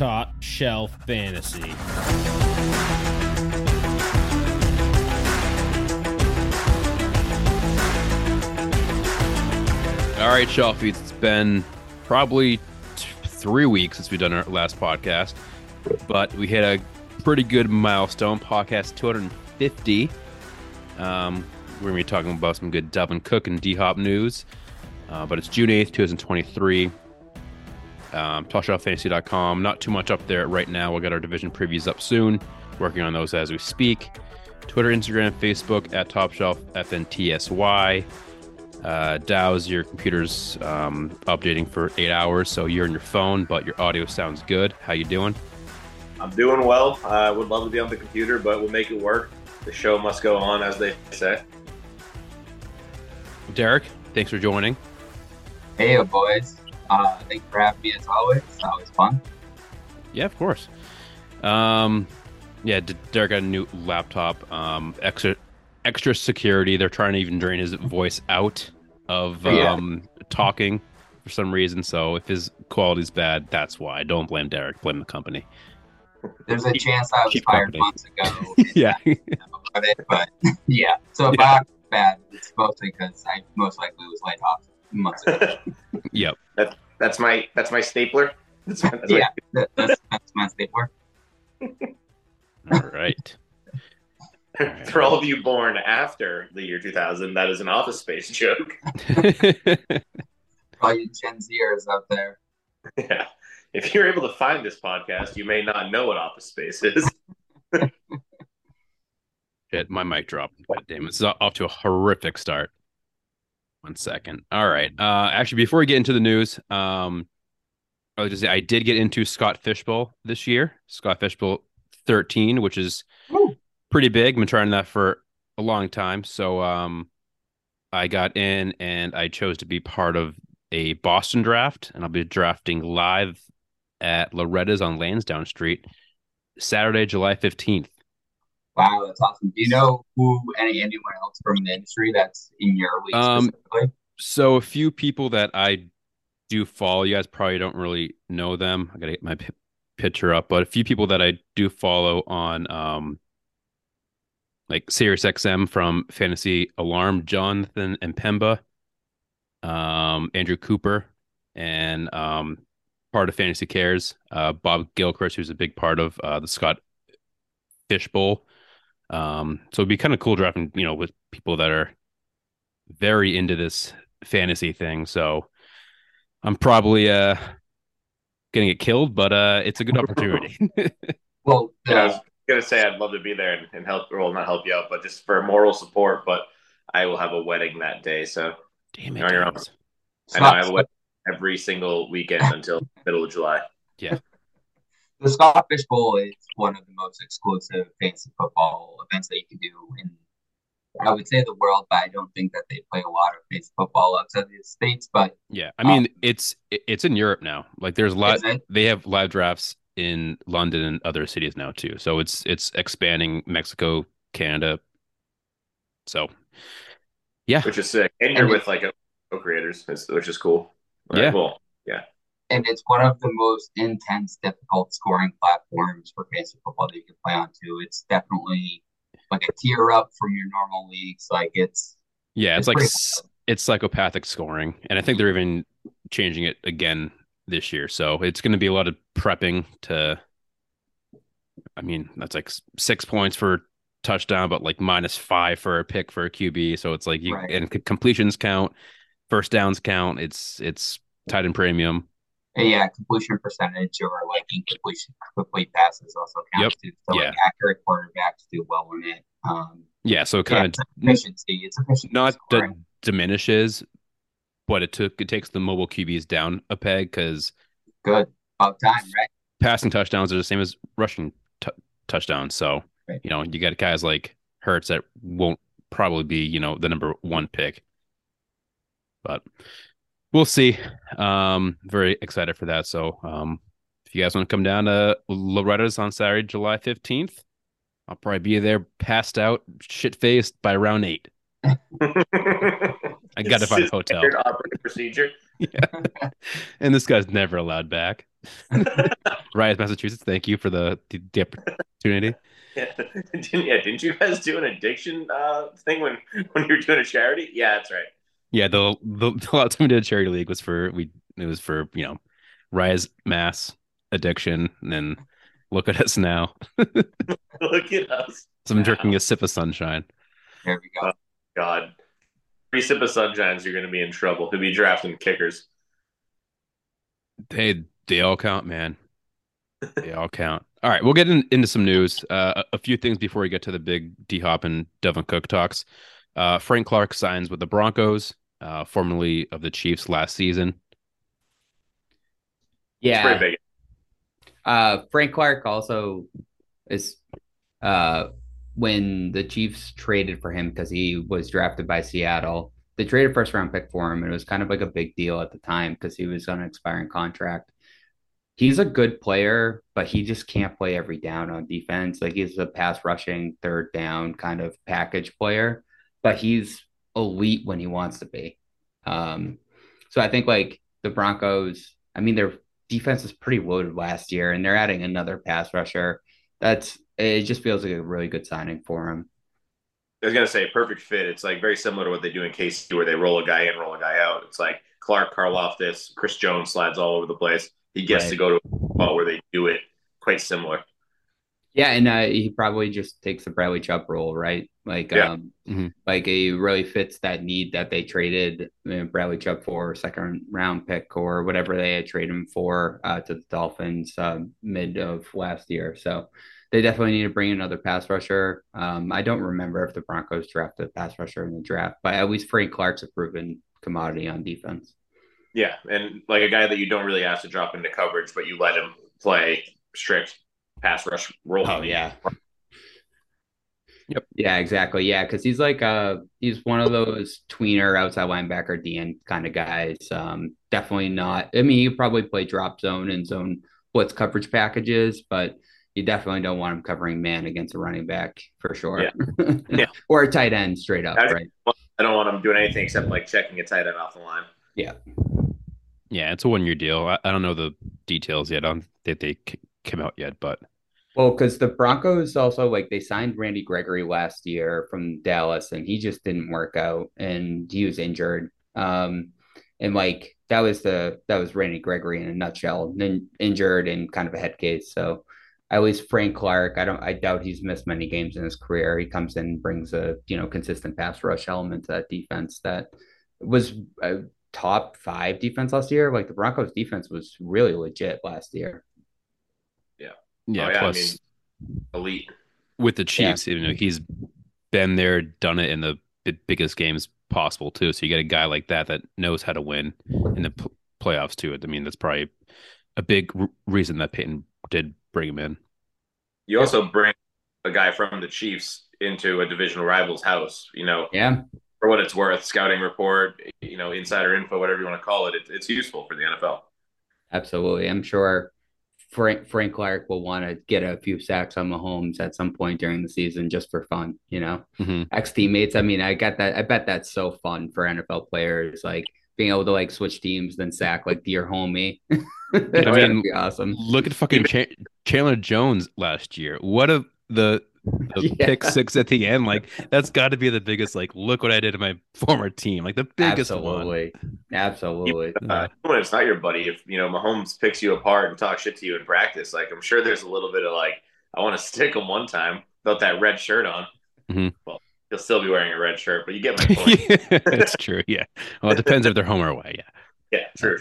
Top Shelf Fantasy. All right, Shelfies, it's been probably t- three weeks since we've done our last podcast, but we hit a pretty good milestone, podcast 250. Um, we're going to be talking about some good Dalvin Cook and D Hop news, uh, but it's June 8th, 2023. Um, TopShelfFantasy.com. Not too much up there right now. We'll get our division previews up soon. Working on those as we speak. Twitter, Instagram, Facebook at Top Shelf FNTSY. Uh, Dow's your computer's um, updating for eight hours, so you're on your phone, but your audio sounds good. How you doing? I'm doing well. I uh, would love to be on the computer, but we'll make it work. The show must go on, as they say. Derek, thanks for joining. Hey, boys. Uh, thanks for having me as always. It's always fun. Yeah, of course. Um, yeah, Derek got a new laptop. Um, extra extra security. They're trying to even drain his voice out of Yeah. um, talking for some reason. So if his quality's bad, that's why. Don't blame Derek. Blame the company. There's a chance I was fired company. months ago yeah. about it, but yeah. So if Yeah. I'm bad, it's mostly because I most likely was laid off months ago. yep. That's my that's my stapler. That's my, that's yeah, that, that's, that's my stapler. All right. For all of you born after the year 2000, that is an Office Space joke. All you Gen Zers out there. yeah. If you're able to find this podcast, you may not know what Office Space is. Shit, my mic dropped. God damn it. This is off to a horrific start. One second. All right. Uh actually before we get into the news, um I was just say I did get into Scott Fish Bowl this year. Scott Fish Bowl 13, which is Woo. pretty big. I've been trying that for a long time. So um I got in and I chose to be part of a Boston draft, and I'll be drafting live at Loretta's on Lansdowne Street Saturday, July 15th. Wow, that's awesome. Do you know who any anyone else from the industry that's in your league Um, specifically? So a few people that I do follow, you guys probably don't really know them. I gotta get my pi picture up, but a few people that I do follow on um like SiriusXM from Fantasy Alarm, Jonathan Impemba, um, Andrew Cooper, and um part of Fantasy Cares, uh Bob Gilchrist, who's a big part of uh the Scott Fish Bowl. Um, so it'd be kind of cool drafting, you know, with people that are very into this fantasy thing. So I'm probably uh gonna get killed, but uh it's a good opportunity. Well, the, Yeah, I was gonna say I'd love to be there and, and help, well, not help you out, but just for moral support. But I will have a wedding that day, so Damn You're on your own. I know I have a wedding every single weekend until middle of July. The Scott Fish Bowl is one of the most exclusive fantasy football events that you can do in, I would say, the world. But I don't think that they play a lot of fantasy football outside of the states. But Yeah, I mean Um, it's it's in Europe now. Like there's a lot they have live drafts in London and other cities now too. So it's it's expanding Mexico, Canada. So yeah, which is sick. And you're And- with like a co-creators, which is cool. Right, Yeah. Well, and it's one of the most intense, difficult scoring platforms for fantasy football that you can play on too. It's definitely like a tier up from your normal leagues. Like it's yeah, it's It's like s- it's psychopathic scoring, and I think they're even changing it again this year. So it's going to be a lot of prepping to. I mean, that's like six points for touchdown, but like minus five for a pick for a QB. So it's like you Right. and completions count, first downs count. It's it's tight end premium. Yeah, completion percentage or like incompletion complete passes also counts too. So like accurate quarterbacks do well in it. Um, Yeah, so it yeah, kind it's of efficiency. It's efficiency. not d- diminishes, but it took it takes the mobile QBs down a peg because good. About time, right? passing touchdowns are the same as rushing t- touchdowns. So Right. you know you got guys like Hurts that won't probably be you know the number one pick, but we'll see. Um, very excited for that. So um, if you guys want to come down to Loretta's on Saturday, July fifteenth, I'll probably be there, passed out, shit faced by round eight. I got to find a hotel. Operating procedure. and this guy's never allowed back. Rise, Massachusetts. Thank you for the the, the opportunity. Yeah. didn't, yeah, didn't you guys do an addiction uh, thing when when you were doing a charity? Yeah, that's right. Yeah, the the, the last time we did a charity league was for we it was for you know Rise Mass addiction, and then look at us now. Look at us. So I'm drinking a sip of sunshine. There we go. God. Three sip of sunshines, you're going to be in trouble. He'll be drafting kickers. Hey, they all count, man. They all count. All right, we'll get in, into some news. Uh, a, a few things before we get to the big D Hop and Dalvin Cook talks. Uh, Frank Clark signs with the Broncos, uh, formerly of the Chiefs last season. Yeah. pretty big. Uh, Frank Clark also is uh, when the Chiefs traded for him because he was drafted by Seattle. They traded first round pick for him, and it was kind of like a big deal at the time because he was on an expiring contract. He's a good player, but he just can't play every down on defense. Like he's a pass rushing third down kind of package player, but he's elite when he wants to be. Um, so I think like the Broncos, I mean, their defense was pretty loaded last year, and they're adding another pass rusher. That's it. Just feels like a really good signing for him. I was gonna say perfect fit. It's like very similar to what they do in KC, where they roll a guy in, roll a guy out. It's like Clark, Karlaftis, Chris Jones slides all over the place. He gets Right. to go to a spot where they do it quite similar. Yeah, and uh, he probably just takes the Bradley Chubb role, right? Like, Yeah. um, Mhm. like he really fits that need that they traded uh, Bradley Chubb for, second round pick or whatever they had traded him for uh, to the Dolphins uh, mid of last year. So they definitely need to bring another pass rusher. Um, I don't remember if the Broncos drafted a pass rusher in the draft, but at least Frank Clark's a proven commodity on defense. Yeah, and like a guy that you don't really ask to drop into coverage, but you let him play strict pass rush role. Oh yeah. Yep. Yeah, exactly. Yeah, because he's like uh he's one of those tweener outside linebacker DN kind of guys. Um, definitely not. I mean, you probably play drop zone and zone blitz coverage packages, but you definitely don't want him covering man against a running back for sure. Yeah. Yeah. or a tight end straight up, I- right? I don't want him doing anything except like checking a tight end off the line. Yeah, Yeah, it's a one year deal. I, I don't know the details yet on that they c- came out yet, but Well, because the Broncos also like they signed Randy Gregory last year from Dallas, and he just didn't work out, and he was injured. Um, and like that was the that was Randy Gregory in a nutshell, then injured and kind of a head case. So at least Frank Clark, I don't, I doubt he's missed many games in his career. He comes in, brings a you know consistent pass rush element to that defense that was a top five defense last year. Like the Broncos defense was really legit last year. Yeah. Oh, yeah, I plus, mean- Elite. with the Chiefs, you know, he's been there, done it in the bi- biggest games possible too. So you get a guy like that that knows how to win in the p- playoffs too. I mean, that's probably a big r- reason that Peyton did bring him in. You also bring a guy from the Chiefs into a divisional rival's house. You know, Yeah. for what it's worth, scouting report, you know, insider info, whatever you want to call it, it it's useful for the NFL. Absolutely. I'm sure Frank Frank Clark will want to get a few sacks on Mahomes at some point during the season just for fun, you know. Mhm. Ex teammates. I mean, I got that. I bet that's so fun for NFL players, like being able to like switch teams, then sack like your homie. That'd mean, be awesome. Look at fucking Cha- Chandler Jones last year. What a the the Yeah. pick six at the end. Like that's got to be the biggest. Like, look what I did to my former team. Like the biggest one. Absolutely. Absolutely. Uh, when it's not your buddy, if you know Mahomes picks you apart and talks shit to you in practice, like I'm sure there's a little bit of like, I want to stick him one time without that red shirt on. Mhm. Well, he'll still be wearing a red shirt, but you get my point. yeah, it's true. Yeah. Well, it depends if they're home or away. Yeah. yeah, true.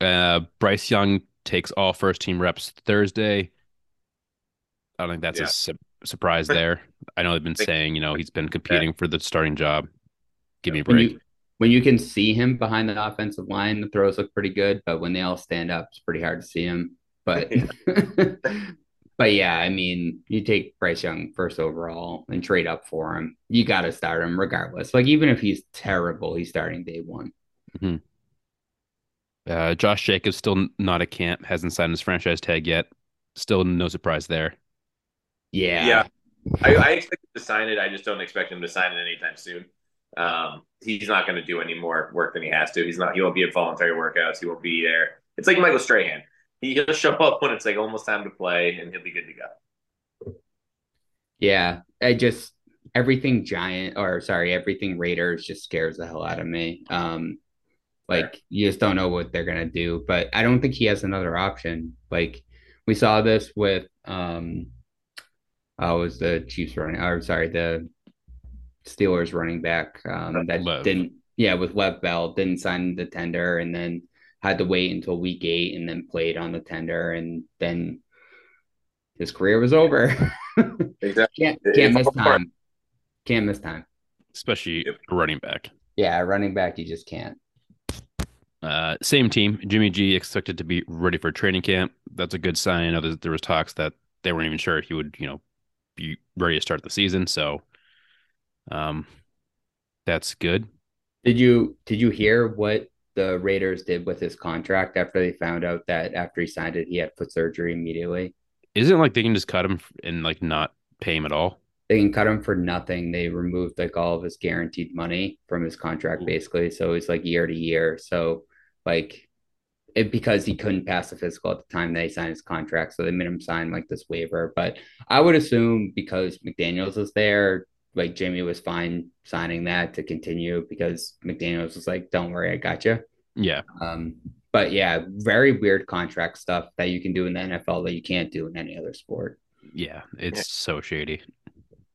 Uh, Bryce Young takes all first team reps Thursday. I don't think that's Yeah. a su- surprise there. I know they've been saying, you know, he's been competing for the starting job. Give me a When break. you when you can see him behind the offensive line, the throws look pretty good, but when they all stand up, it's pretty hard to see him. But but yeah, I mean, you take Bryce Young first overall and trade up for him, you got to start him regardless. Like even if he's terrible, he's starting day one. Uh, Josh Jacobs still not a camp, hasn't signed his franchise tag yet. Still no surprise there. Yeah, Yeah. I, I expect him to sign it. I just don't expect him to sign it anytime soon. Um, he's not going to do any more work than he has to. He's not. He won't be at voluntary workouts. He won't be there. It's like Michael Strahan. He'll show up when it's like almost time to play, and he'll be good to go. Yeah, I just everything giant or sorry, everything Raiders just scares the hell out of me. Um, like you just don't know what they're gonna do. But I don't think he has another option. Like we saw this with um, oh, was the Chiefs running? Or sorry, the Steelers running back um, that Lev. didn't. Yeah, with Lev Bell didn't sign the tender and then had to wait until week eight and then played on the tender and then his career was over. Exactly. can't can't it's miss all part- time. Can't miss time. especially a running back. Yeah, running back you just can't. Uh, same team. Jimmy G expected to be ready for training camp. That's a good sign. I know there, there was talks that they weren't even sure if he would, you know, be ready to start the season. So, um, that's good. Did you did you hear what the Raiders did with his contract after they found out that after he signed it he had foot surgery immediately? Isn't it like they can just cut him and like not pay him at all? They can cut him for nothing. They removed like all of his guaranteed money from his contract basically. So it's like year to year. So like it because he couldn't pass the physical at the time they signed his contract. So they made him sign like this waiver. But I would assume because McDaniels was there, like Jimmy was fine signing that to continue because McDaniels was like, Don't worry, I got you. Yeah. Um, but yeah, very weird contract stuff that you can do in the NFL that you can't do in any other sport. Yeah. It's so shady.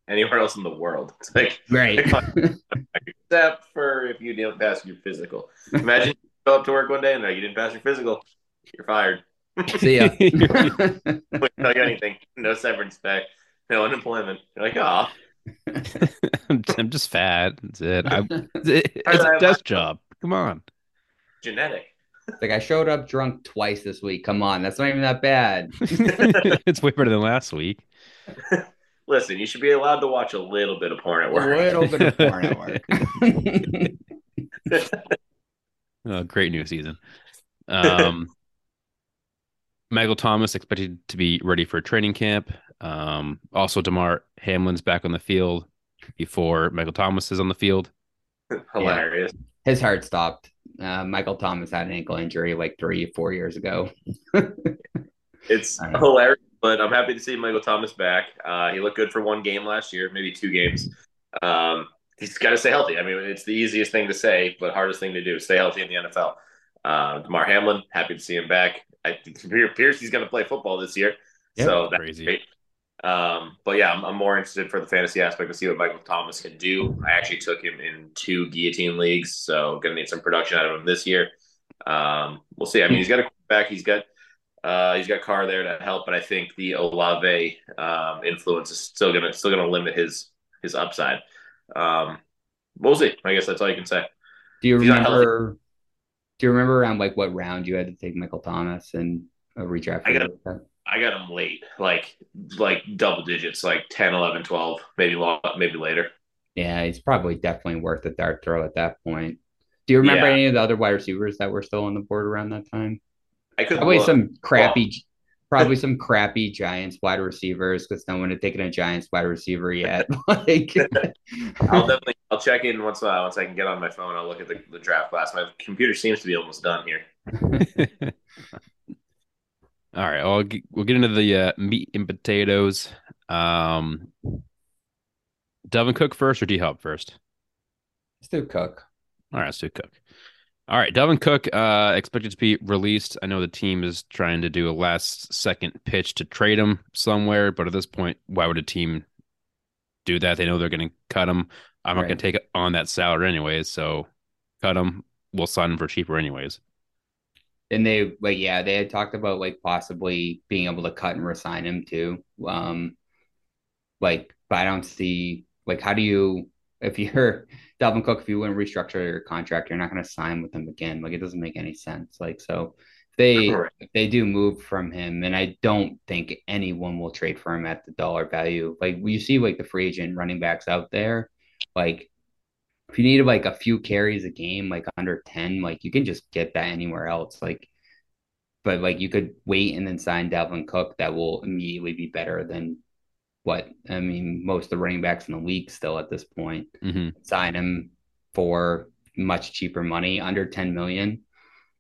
Anywhere else in the world, it's like Right. except for if you don't pass your physical. Imagine you go up to work one day and like, you didn't pass your physical, you're fired. See ya. Wouldn't tell you anything. No severance pay, no unemployment. You're like, oh, I'm, I'm just fat. That's it. I, it's How did I a have desk job. Come on. genetic. like I showed up drunk twice this week. Come on, that's not even that bad. it's way better than last week. Listen, you should be allowed to watch a little bit of porn at A work. little bit of porn at work. Oh, great new season. Um, Michael Thomas expected to be ready for training camp. Um, also, Damar Hamlin's back on the field before Michael Thomas is on the field. Hilarious. His heart stopped. Uh, Michael Thomas had an ankle injury like three, four years ago. It's I know. hilarious, but I'm happy to see Michael Thomas back. Uh, he looked good for one game last year, maybe two games. Um, he's got to stay healthy. I mean, it's the easiest thing to say, but hardest thing to do. Stay healthy in the NFL. Uh, Damar Hamlin, happy to see him back. I think it he's going to play football this year, Yep. so that's Crazy. great. Um, but yeah, I'm, I'm more interested for the fantasy aspect to see what Michael Thomas can do. I actually took him in two guillotine leagues, so going to need some production out of him this year. Um, we'll see. I mean, he's got a quarterback. He's got uh, he's got Carr there to help, but I think the Olave um, influence is still gonna still gonna limit his his upside. Um, we'll see. I guess that's all you can say. Do you remember? Do you remember around like what round you had to take Michael Thomas and a redraft? I got- like? I got him late, like like double digits, like 10, 11, 12, maybe long, maybe later. Yeah, he's probably definitely worth a dart throw at that point. Do you remember Yeah. any of the other wide receivers that were still on the board around that time? I could Probably look. some crappy, probably some crappy Giants wide receivers because no one had taken a Giants wide receiver yet. like, I'll definitely I'll check in once uh, once I can get on my phone. I'll look at the, the draft class. My computer seems to be almost done here. All right, I'll get, we'll get into the uh, meat and potatoes. Um, Dalvin Cook first or D Hop first? let's do Cook. All right, let's do Cook. All right, Dalvin Cook uh, expected to be released. I know the team is trying to do a last second pitch to trade him somewhere, but at this point, why would a team do that? They know they're going to cut him. I'm not going to take on that salary anyways, so cut him. We'll sign him for cheaper anyways. And they like, yeah, they had talked about like possibly being able to cut and resign him too. Um, like, but I don't see like how do you if you're Dalvin Cook, if you wouldn't restructure your contract, you're not going to sign with him again. Like, it doesn't make any sense. Like, so if they Correct. if they do move from him, and I don't think anyone will trade for him at the dollar value. Like, you see, like the free agent running backs out there, like if you need like a few carries a game, like under 10, like you can just get that anywhere else. Like, but like you could wait and then sign Dalvin Cook that will immediately be better than what I mean, most of the running backs in the league still at this point. hmm Sign him for much cheaper money, under 10 million.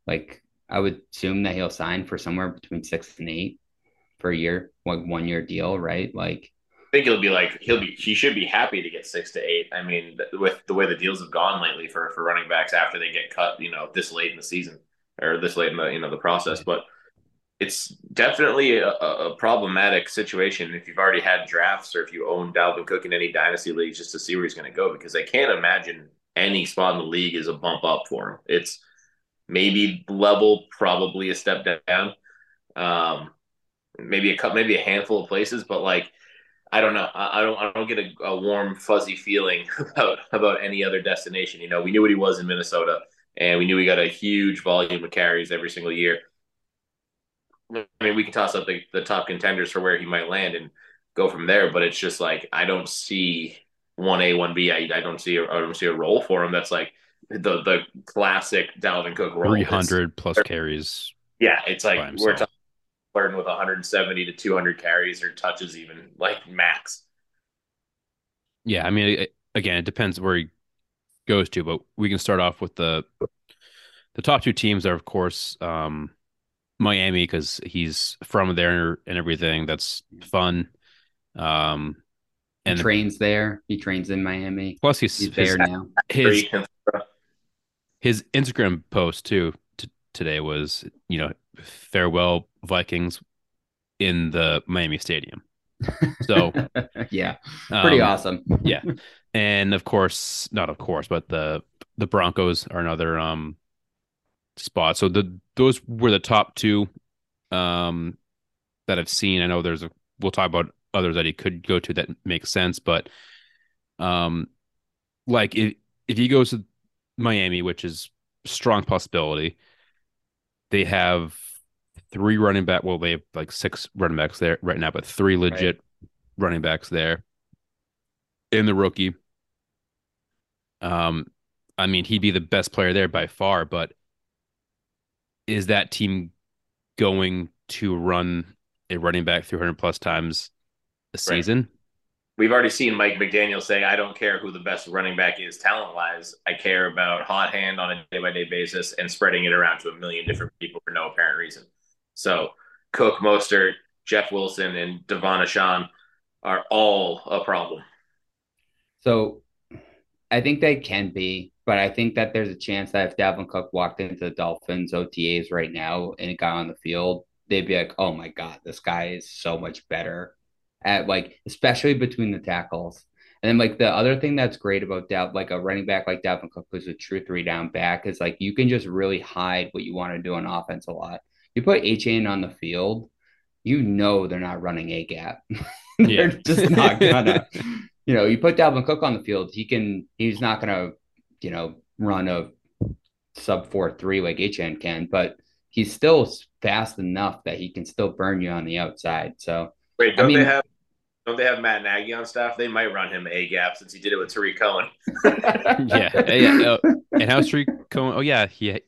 Like, I would assume that he'll sign for somewhere between six and eight for a year, like one year deal, right? Like I think he'll be like he'll be he should be happy to get six to eight. I mean, with the way the deals have gone lately for for running backs after they get cut, you know, this late in the season or this late in the you know the process, but it's definitely a, a, problematic situation if you've already had drafts or if you own Dalvin Cook in any dynasty leagues just to see where he's going to go because I can't imagine any spot in the league is a bump up for him. It's maybe level, probably a step down, um, maybe a couple, maybe a handful of places, but like I don't know. I, I don't. I don't get a, a, warm, fuzzy feeling about about any other destination. You know, we knew what he was in Minnesota, and we knew he got a huge volume of carries every single year. I mean, we can toss up the, the top contenders for where he might land and go from there. But it's just like I don't see one A, one B. I, I don't see a, I don't see a role for him that's like the the classic Dalvin Cook role. Three hundred plus carries. Yeah, it's like we're talking flirting with 170 to 200 carries or touches, even like max. Yeah, I mean, it, again, it depends where he goes to, but we can start off with the the top two teams are, of course, um, Miami because he's from there and everything. That's fun. Um, and he trains there. He trains in Miami. Plus, he's, he's there now. His his Instagram post too t- today was you know farewell Vikings in the Miami Stadium. So yeah, pretty um, awesome. yeah, and of course, not of course, but the the Broncos are another um spot. So the those were the top two um that I've seen. I know there's a we'll talk about others that he could go to that makes sense, but um like if if he goes to Miami, which is strong possibility, they have three running back. Well, they have like six running backs there right now, but three legit right. running backs there in the rookie. Um, I mean, he'd be the best player there by far, but is that team going to run a running back 300 plus times a season? Right. We've already seen Mike McDaniel say, I don't care who the best running back is talent wise. I care about hot hand on a day by day basis and spreading it around to a million different people for no apparent reason. So Cook, Mostert, Jeff Wilson, and De'Von Achane are all a problem. So I think they can be, but I think that there's a chance that if Dalvin Cook walked into the Dolphins OTAs right now and got on the field, they'd be like, "Oh my god, this guy is so much better at like, especially between the tackles." And then like the other thing that's great about Dav, like a running back like Dalvin Cook, who's a true three down back, is like you can just really hide what you want to do on offense a lot. You put Achane on the field, you know they're not running a gap. they're yeah. just not gonna. you know, you put Dalvin Cook on the field, he can. He's not gonna, you know, run a sub four three like Achane can, but he's still fast enough that he can still burn you on the outside. So wait, don't I mean, they have don't they have Matt Nagy on staff? They might run him a gap since he did it with Tarik Cohen. yeah, yeah. Oh, and how's Tarik Cohen? Oh yeah, he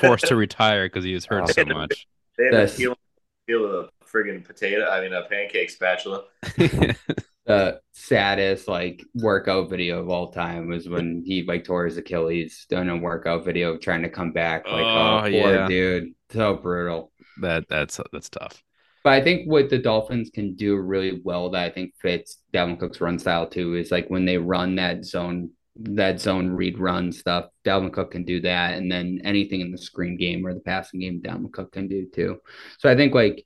forced to retire because he was hurt so much. They had to peel, peel a friggin' potato. I mean, a pancake spatula. the saddest like workout video of all time was when he like tore his Achilles doing a workout video trying to come back. Like, oh, oh poor yeah. dude, so brutal. That that's that's tough. But I think what the Dolphins can do really well that I think fits Dalvin Cook's run style too is like when they run that zone that zone read run stuff. Dalvin Cook can do that, and then anything in the screen game or the passing game, Dalvin Cook can do too. So I think like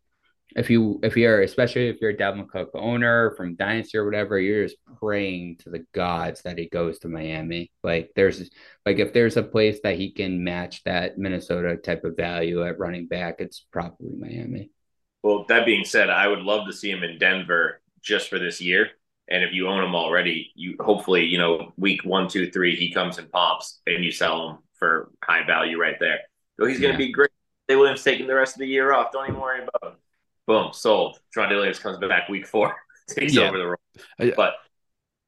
if you if you're especially if you're a Dalvin Cook owner from Dynasty or whatever, you're just praying to the gods that he goes to Miami. Like there's like if there's a place that he can match that Minnesota type of value at running back, it's probably Miami. Well, that being said, I would love to see him in Denver just for this year and if you own him already, you hopefully, you know, week one, two, three, he comes and pops and you sell him for high value right there. So he's going to yeah. be great. They would have taken the rest of the year off. Don't even worry about him. Boom, sold. Javonte Williams comes back week four, takes yeah. over the role. But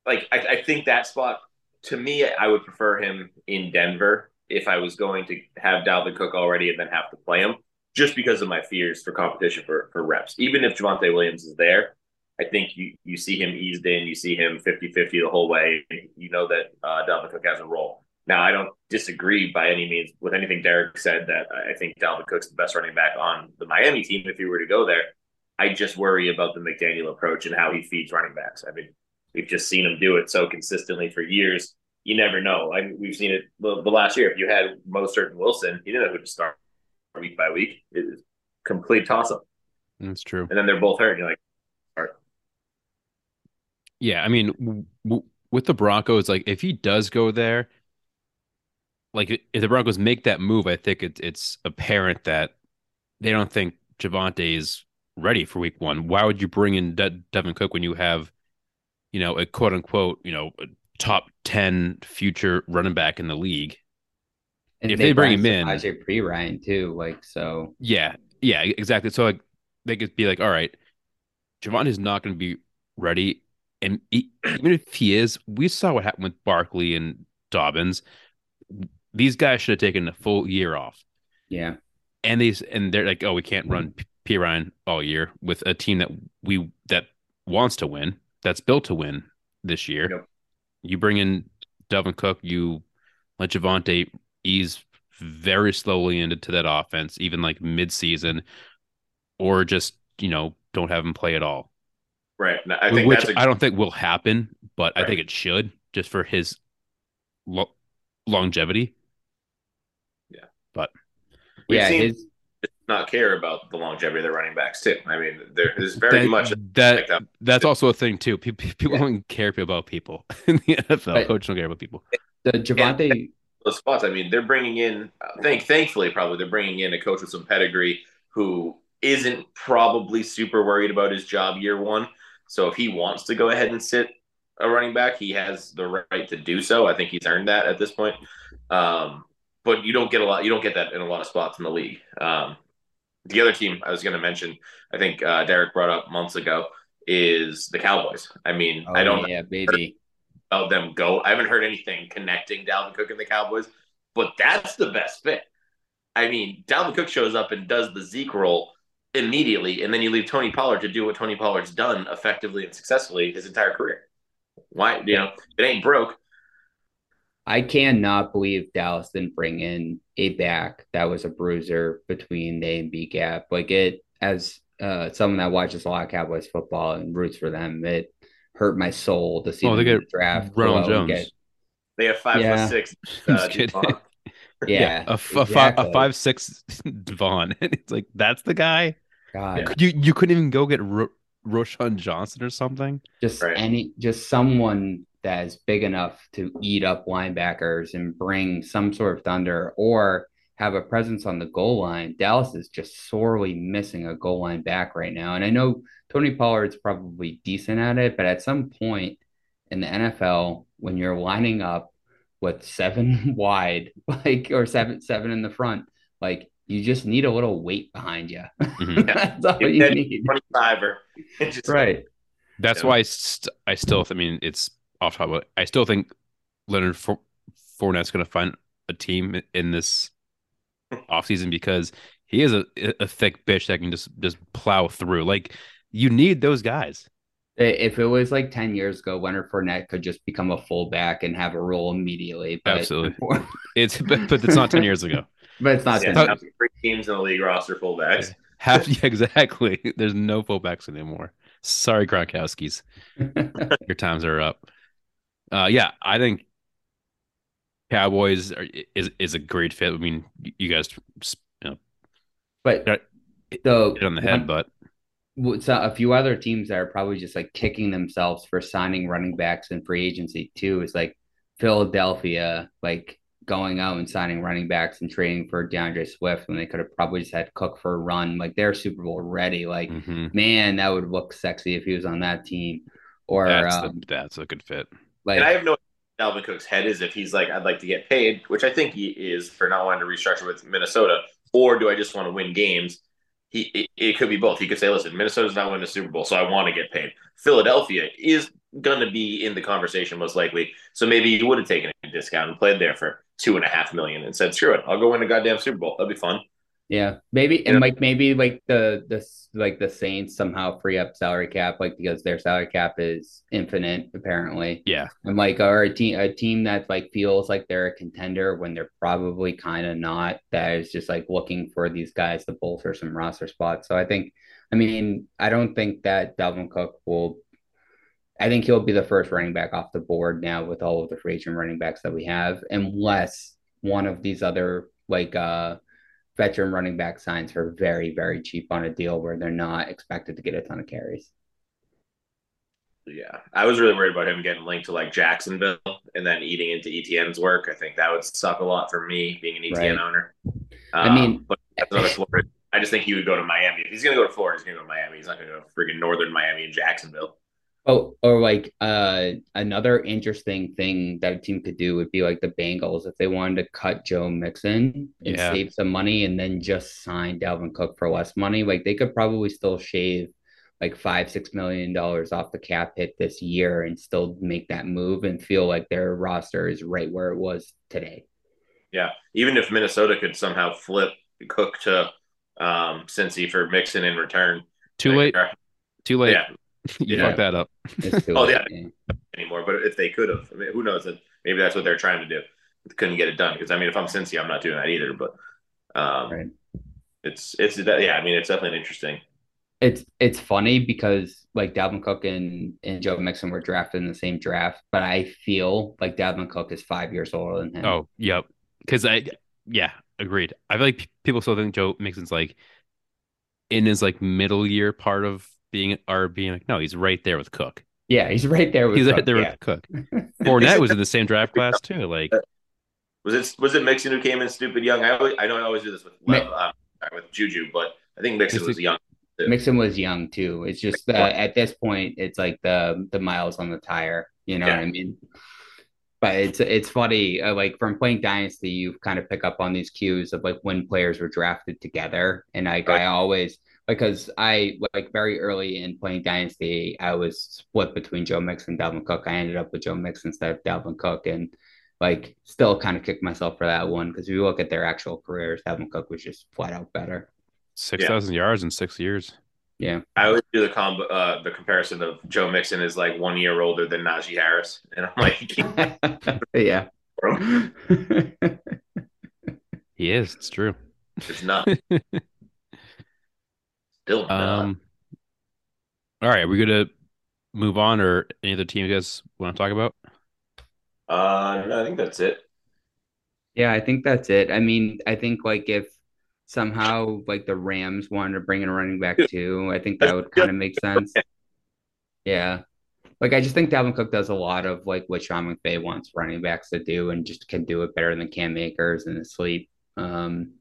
like, I, I think that spot to me, I would prefer him in Denver if I was going to have Dalvin Cook already and then have to play him, just because of my fears for competition for for reps. Even if Javonte Williams is there, I think you, you see him eased in, you see him 50 50 the whole way. You know that uh, Dalvin Cook has a role. Now, I don't disagree by any means with anything Derek said that I think Dalvin Cook's the best running back on the Miami team if he were to go there. I just worry about the McDaniel approach and how he feeds running backs. I mean, we've just seen him do it so consistently for years. You never know. I mean, we've seen it the, the last year. If you had Mostert and Wilson, you didn't know who to start week by week. It is complete toss up. That's true. And then they're both hurt. And you're like, Yeah, I mean, w- w- with the Broncos, like if he does go there, like if the Broncos make that move, I think it's it's apparent that they don't think Javonte is ready for Week One. Why would you bring in De- Devin Cook when you have, you know, a quote unquote, you know, top ten future running back in the league? And If they bring him in- Ajay Pre Ryan too, like so. Yeah, yeah, exactly. So like they could be like, all right, Javon is not going to be ready, and he, even if he is, we saw what happened with Barkley and Dobbins. These guys should have taken a full year off, Yeah, and these and they're like, oh, we can't run mm-hmm. P. P. All year with a team that we that wants to win, that's built to win this year. Yep. You bring in Dalvin Cook, you let Javonte ease very slowly into that offense, even like mid-season, or just you know don't have him play at all. right. And I think Which that's a, I don't think will happen, but I think it should just for his lo- longevity. We've yeah. seen- His not care about the longevity of their running backs too. I mean, there is very that, much that like that. that's also a thing too. People, people Yeah. don't care about people in the NFL. But- Coach don't care about people. the Javonte. those spots. I mean, they're bringing in. uh, Thank, thankfully, probably they're bringing in a coach with some pedigree who isn't probably super worried about his job year one. So if he wants to go ahead and sit a running back, he has the right to do so. I think he's earned that at this point. Um, but you don't get a lot. You don't get that in a lot of spots in the league. Um, the other team I was going to mention, I think uh, Derek brought up months ago, is the Cowboys. I mean, Oh, I don't yeah, baby. about them go. I haven't heard anything connecting Dalvin Cook and the Cowboys, but that's the best fit. I mean, Dalvin Cook shows up and does the Zeke role immediately, and then you leave Tony Pollard to do what Tony Pollard's done effectively and successfully his entire career. Why, you know, it ain't broke. I cannot believe Dallas didn't bring in a back that was a bruiser between A and B gap. Like it, as uh, someone that watches a lot of Cowboys football and roots for them, it hurt my soul to see Oh, them they in get the draft. Ronald go out and Jones. get- They have five Yeah. foot six. Uh, kidding. Devon. yeah, a, f- a, fi- exactly. a five six Devon. It's like that's the guy. God, you you couldn't even go get Ro- Roschon Johnson or something. just Right. any, just someone that is big enough to eat up linebackers and bring some sort of thunder or have a presence on the goal line. Dallas is just sorely missing a goal line back right now. And I know Tony Pollard's probably decent at it, but at some point in the NFL, when you're lining up with seven wide, like or seven seven in the front, like you just need a little weight behind you. Mhm. That's all you need. 25er. Just- Right. That's Yeah. why I, st- I still I mean it's off top. But I still think Leonard For- Fournette's going to find a team in this offseason because he is a, a thick bitch that can just just plow through. Like you need those guys. If it was like 10 years ago, Leonard Fournette could just become a fullback and have a role immediately. But Absolutely. It's but, but it's not ten years ago. but it's not Yeah, 10 now three teams in the league roster fullbacks. Half yeah, exactly. There's no fullbacks anymore. Sorry, Gronkowski's. Your times are up. Uh, yeah, I think Cowboys are, is is a great fit. I mean, you guys, you know, But Got the hit on the head, but one- so a few other teams that are probably just like kicking themselves for signing running backs in free agency too is like Philadelphia, like going out and signing running backs and trading for DeAndre Swift when they could have probably just had Cook for a run. Like they're Super Bowl ready. Like, mhm, man, that would look sexy if he was on that team. Or that's um, the, that's a good fit. Like and I have no Dalvin Cook's head is if he's like, I'd like to get paid, which I think he is for not wanting to restructure with Minnesota, or do I just want to win games? He it, it could be both. He could say, listen, Minnesota's not winning the Super Bowl, so I want to get paid. Philadelphia is going to be in the conversation most likely, so maybe he would have taken a discount and played there for two and a half million and said, screw it, I'll go win a goddamn Super Bowl. That'd be fun. Yeah, maybe and like maybe like the the like the Saints somehow free up salary cap like because their salary cap is infinite apparently. Yeah, and like or a team a team that like feels like they're a contender when they're probably kind of not. That is just like looking for these guys to bolster some roster spots. So I think, I mean, I don't think that Dalvin Cook will. I think he'll be the first running back off the board now with all of the free agent running backs that we have, unless one of these other like uh veteran running back signs for very, very cheap on a deal where they're not expected to get a ton of carries. Yeah, I was really worried about him getting linked to like Jacksonville and then eating into ETN's work. I think that would suck a lot for me being an ETN right. owner. Um, I mean, but. I just think he would go to Miami. If he's going to go to Florida, he's going to go to Miami. He's not going to go to freaking northern Miami and Jacksonville. Oh, or like uh, another interesting thing that a team could do would be like the Bengals if they wanted to cut Joe Mixon and yeah. save some money and then just sign Dalvin Cook for less money. Like they could probably still shave like five, six million dollars off the cap hit this year and still make that move and feel like their roster is right where it was today. Yeah. Even if Minnesota could somehow flip Cook to um Cincy for Mixon in return. Too late. Too late. Yeah. you yeah. fucked that up. oh yeah, anymore. But if they could have, I mean, who knows? Maybe that's what they're trying to do. Couldn't get it done because I mean, if I'm Cincy, I'm not doing that either. But um, right. it's it's yeah. I mean, it's definitely interesting. It's it's funny because like Dalvin Cook and, and Joe Mixon were drafted in the same draft, but I feel like Dalvin Cook is five years older than him. Oh, yep. Because I yeah, agreed. I feel like people still think Joe Mixon's like in his like middle year part of being are being like, no, he's right there with Cook. Yeah, he's right there with he's Cook. right there yeah. with Cook. Fournette was in the same draft class too. Like, was it was it Mixon who came in stupid young? I always, I know I always do this with uh, with Juju, but I think Mixon was young. Too. Mixon was young too. It's just uh, at this point, it's like the the miles on the tire. You know yeah. what I mean? But it's it's funny. Uh, like from playing Dynasty, you kind of pick up on these cues of like when players were drafted together, and like right. I always because I like very early in playing Dynasty, I was split between Joe Mixon and Dalvin Cook. I ended up with Joe Mixon instead of Dalvin Cook, and like still kind of kicked myself for that one because if you look at their actual careers, Dalvin Cook was just flat out better. Six thousand yeah. yards in six years. Yeah, I always do the combo, uh, the comparison of Joe Mixon is like one year older than Najee Harris, and I'm like, yeah, he is. It's true. It's not. Still Um, all right, are we gonna move on, or any other team you guys want to talk about? Uh, no, I think that's it. Yeah, I think that's it. I mean, I think like if somehow like the Rams wanted to bring in a running back too, I think that would kind of make sense. Yeah. Like I just think Dalvin Cook does a lot of like what Sean McVay wants running backs to do and just can do it better than Cam Akers in his sleep. Um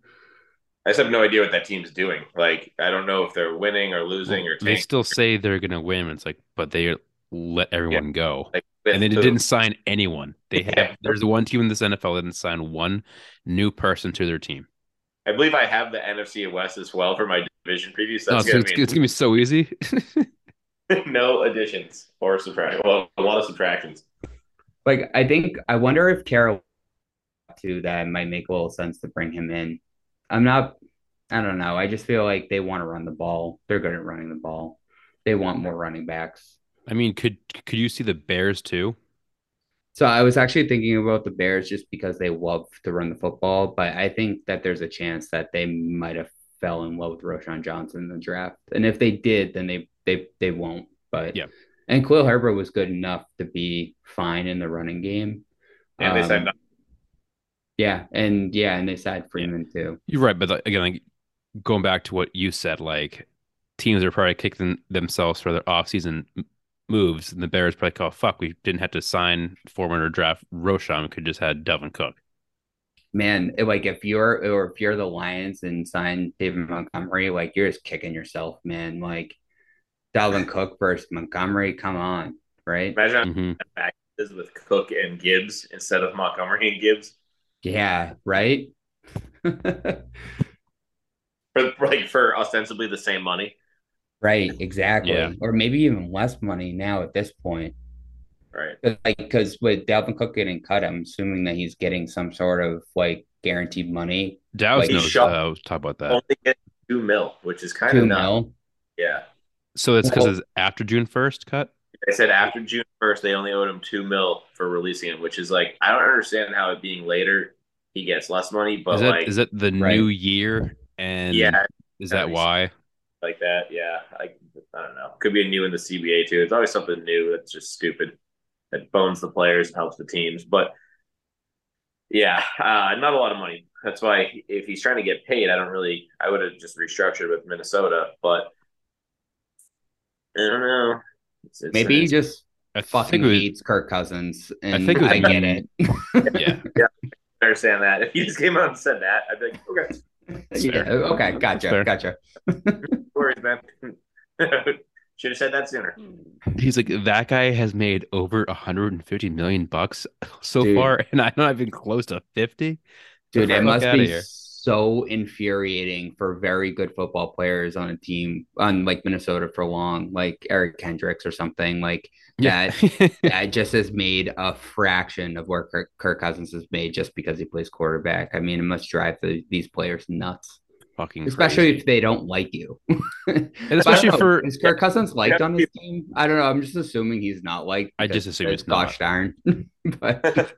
I just have no idea what that team's doing. Like, I don't know if they're winning or losing or. They still say they're going to win. It's like, but they let everyone yeah. go, like, and they didn't sign anyone. They have. Yeah. There's one team in this NFL that didn't sign one new person to their team. I believe I have the NFC West as well for my division preview. Oh, so, oh, so it's, it's, gonna be so easy. no additions or subtraction. Well, a lot of subtractions. Like I think I wonder if Carol to that might make a little sense to bring him in. I'm not I don't know. I just feel like they want to run the ball. They're good at running the ball. They want more running backs. I mean, could could you see the Bears too? So I was actually thinking about the Bears just because they love to run the football, but I think that there's a chance that they might have fell in love with Roschon Johnson in the draft. And if they did, then they they they won't. But yeah. And Khalil Herbert was good enough to be fine in the running game. And um, they said yeah, and yeah, and they signed Foreman yeah. too. You're right, but again, like going back to what you said, like teams are probably kicking themselves for their offseason moves, and the Bears probably call, "Fuck, we didn't have to sign forward or draft Roschon. We could just had Dalvin Cook." Man, like if you're or if you're the Lions and sign David Montgomery, like you're just kicking yourself, man. Like Dalvin Cook versus Montgomery, come on, right? Imagine mm-hmm. with Cook and Gibbs instead of Montgomery and Gibbs. Yeah, right. for like for ostensibly the same money. Right, exactly. Yeah. Or maybe even less money now at this point. Right. Like because with Dalvin Cook getting cut, I'm assuming that he's getting some sort of like guaranteed money Dallas Like, knows. shot- Uh, talk about that. Only get two mil, which is kind Two of nuts. mil. Yeah. So it's because Well- it's after June first cut. They said after June first, they only owed him two mil for releasing him, which is like I don't understand how it being later he gets less money, but is that like is that the Right. new year? And yeah, is that why? like that. Yeah, I, I don't know. Could be a new in the CBA too. It's always something new that's just stupid that bones the players and helps the teams. But yeah, uh, not a lot of money. That's why if he's trying to get paid, I don't really. I would have just restructured with Minnesota, but I don't know. It's, it's, Maybe he just I fucking think it was, hates Kirk Cousins, and think it was I get it. yeah. I understand that. If he just came out and said that, I'd be like, okay, yeah. Okay. Gotcha. Gotcha. no worries, man. Should have said that sooner. He's like that guy has made over 150 million bucks so Dude. far, and I'm not have even close to 50. Dude, it must be here. So infuriating for very good football players on a team on like Minnesota for long, like Eric Kendricks or something. Like Yeah. that just has made a fraction of where Kirk, Kirk Cousins has made just because he plays quarterback. I mean, it must drive the, these players nuts, Fucking especially crazy. if they don't like you. and especially for- is Kirk Cousins liked Yeah. on his team? I don't know. I'm just assuming he's not liked. I just assume it's he's not. gosh darn. but